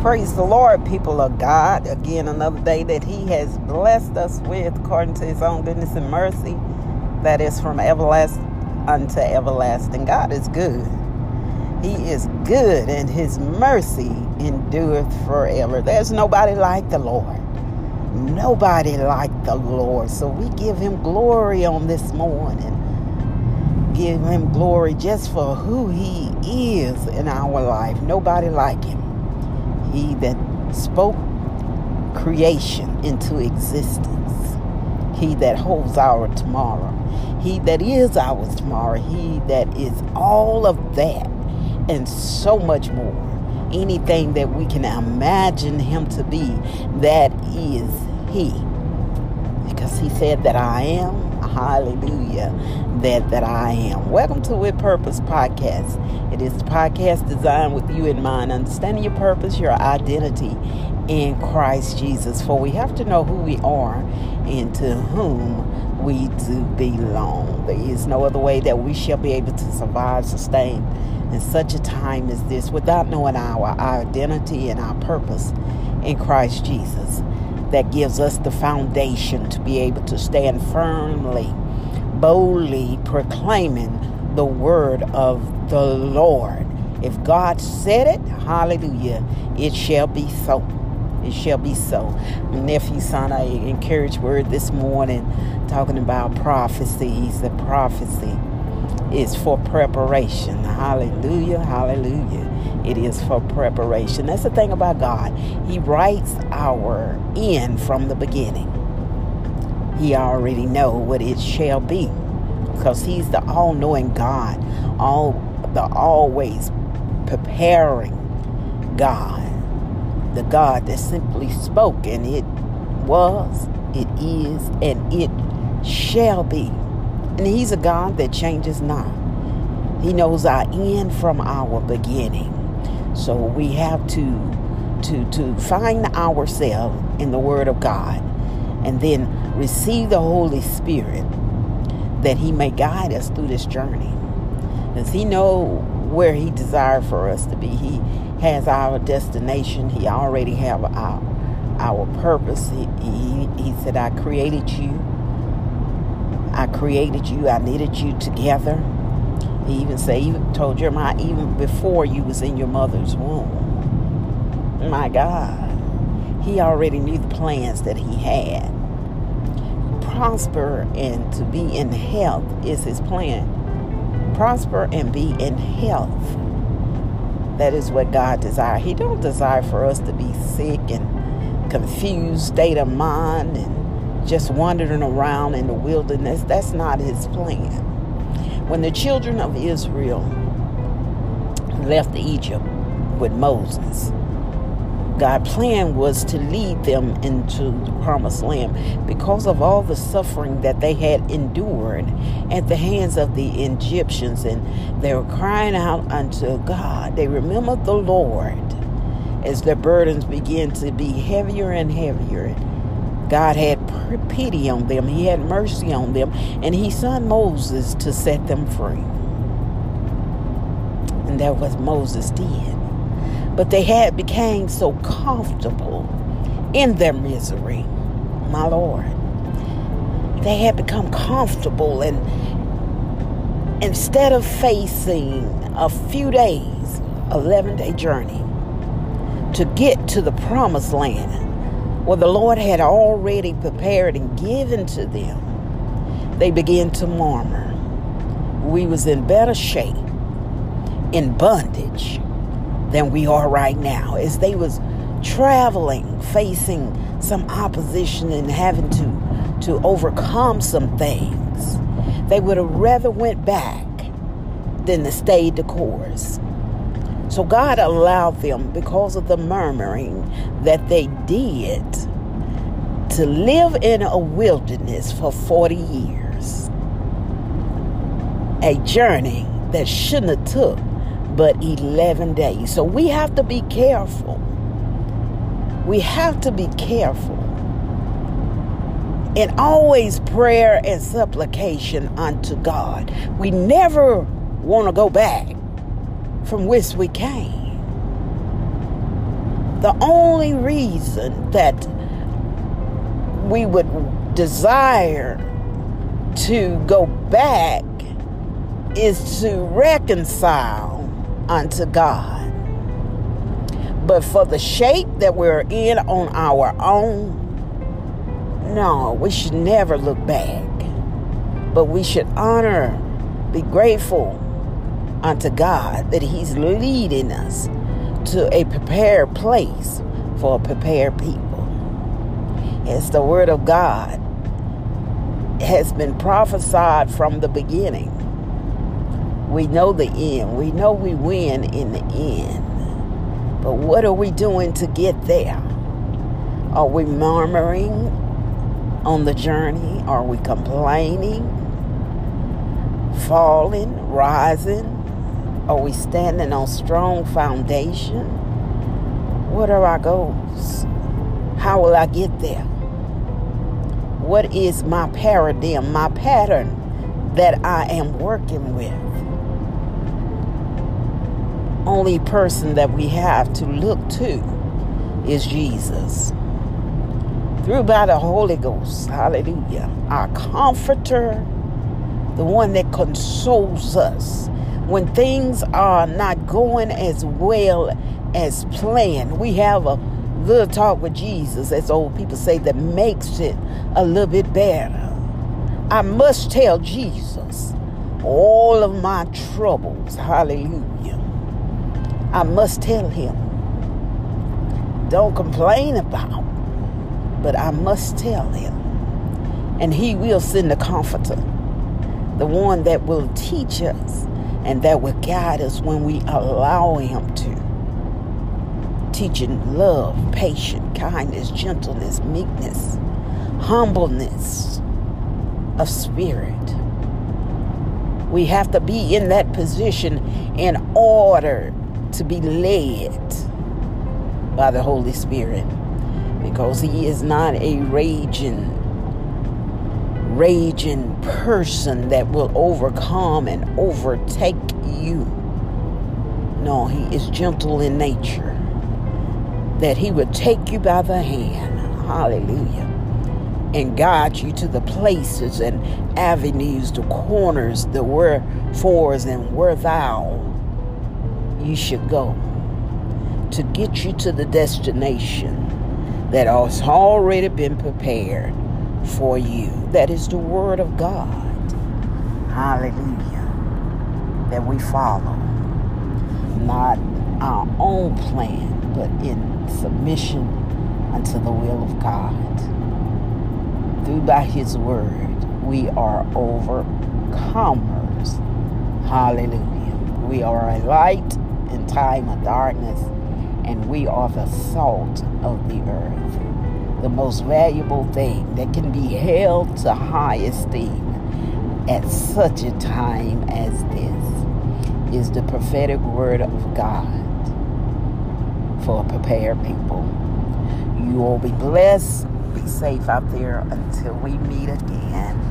Praise the Lord, people of God. Again, another day that He has blessed us with according to His own goodness and mercy. That is from everlasting unto everlasting. God is good. He is good, and His mercy endureth forever. There's nobody like the Lord. Nobody like the Lord. So we give Him glory on this morning. Give Him glory just for who He is in our life. Nobody like Him. He that spoke creation into existence. He that holds our tomorrow. He that is our tomorrow. He that is all of that and so much more. Anything that we can imagine him to be, that is he. Because he said that I am hallelujah, that, that I am. Welcome to With Purpose Podcast. It is the podcast designed with you in mind, understanding your purpose, your identity in Christ Jesus. For we have to know who we are and to whom we do belong. There is no other way that we shall be able to survive, sustain in such a time as this without knowing our identity and our purpose in Christ Jesus that gives us the foundation to be able to stand firmly, boldly proclaiming the word of the Lord. If God said it, hallelujah, it shall be so. It shall be so. My nephew, son, I encourage word this morning talking about prophecies. The prophecy is for preparation. Hallelujah, hallelujah. It is for preparation. That's the thing about God. He writes our end from the beginning. He already know what it shall be because he's the all-knowing God, all the always preparing God. The God that simply spoke and it was, it is, and it shall be. And he's a God that changes not. He knows our end from our beginning. So we have to to to find ourselves in the Word of God, and then receive the Holy Spirit that He may guide us through this journey. Does He know where He desired for us to be? He has our destination. He already have our our purpose. He, he, he said, "I created you. I created you. I knitted you together." He even said, even told Jeremiah, even before you was in your mother's womb. My God. He already knew the plans that he had. Prosper and to be in health is his plan. Prosper and be in health. That is what God desires. He don't desire for us to be sick and confused state of mind and just wandering around in the wilderness. That's not his plan. When the children of Israel left Egypt with Moses, God's plan was to lead them into the promised land because of all the suffering that they had endured at the hands of the Egyptians. And they were crying out unto God. They remembered the Lord as their burdens began to be heavier and heavier. God had pity on them, He had mercy on them, and He sent Moses to set them free. And that was Moses did. But they had became so comfortable in their misery, my Lord. They had become comfortable and instead of facing a few days, 11 day journey to get to the promised land, what the Lord had already prepared and given to them, they began to murmur. We was in better shape in bondage than we are right now. As they was traveling facing some opposition and having to to overcome some things they would have rather went back than to stay the course so God allowed them, because of the murmuring that they did, to live in a wilderness for 40 years. A journey that shouldn't have took but 11 days. So we have to be careful. We have to be careful. And always prayer and supplication unto God. We never want to go back from whence we came. The only reason that we would desire to go back is to reconcile unto God. But for the shape that we're in on our own, no, we should never look back. But we should honor, be grateful unto God that He's leading us to a prepared place for a prepared people. It's the Word of God has been prophesied from the beginning. We know the end. We know we win in the end. But what are we doing to get there? Are we murmuring on the journey? Are we complaining? Falling, rising? Are we standing on strong foundation? What are our goals? How will I get there? What is my paradigm, my pattern that I am working with? Only person that we have to look to is Jesus. Through by the Holy Ghost, hallelujah, our comforter, the one that consoles us when things are not going as well as planned. We have a little talk with Jesus, as old people say, that makes it a little bit better. I must tell Jesus all of my troubles. Hallelujah. I must tell him. Don't complain about, but I must tell him. And he will send the comforter, the one that will teach us and that will guide us when we allow him to teaching love, patience, kindness, gentleness, meekness, humbleness of spirit. We have to be in that position in order to be led by the Holy Spirit because He is not a raging, raging person that will overcome and overtake you. No, He is gentle in nature that He would take you by the hand, hallelujah, and guide you to the places and avenues, the corners, the wherefores, and where thou you should go to get you to the destination that has already been prepared for you. That is the Word of God. Hallelujah. That we follow. Not our own plan, but in submission unto the will of God. Through by his word, we are overcomers. Hallelujah. We are a light in time of darkness, and we are the salt of the earth. The most valuable thing that can be held to high esteem at such a time as this is the prophetic word of God for prepared people. You will be blessed. Be safe out there until we meet again.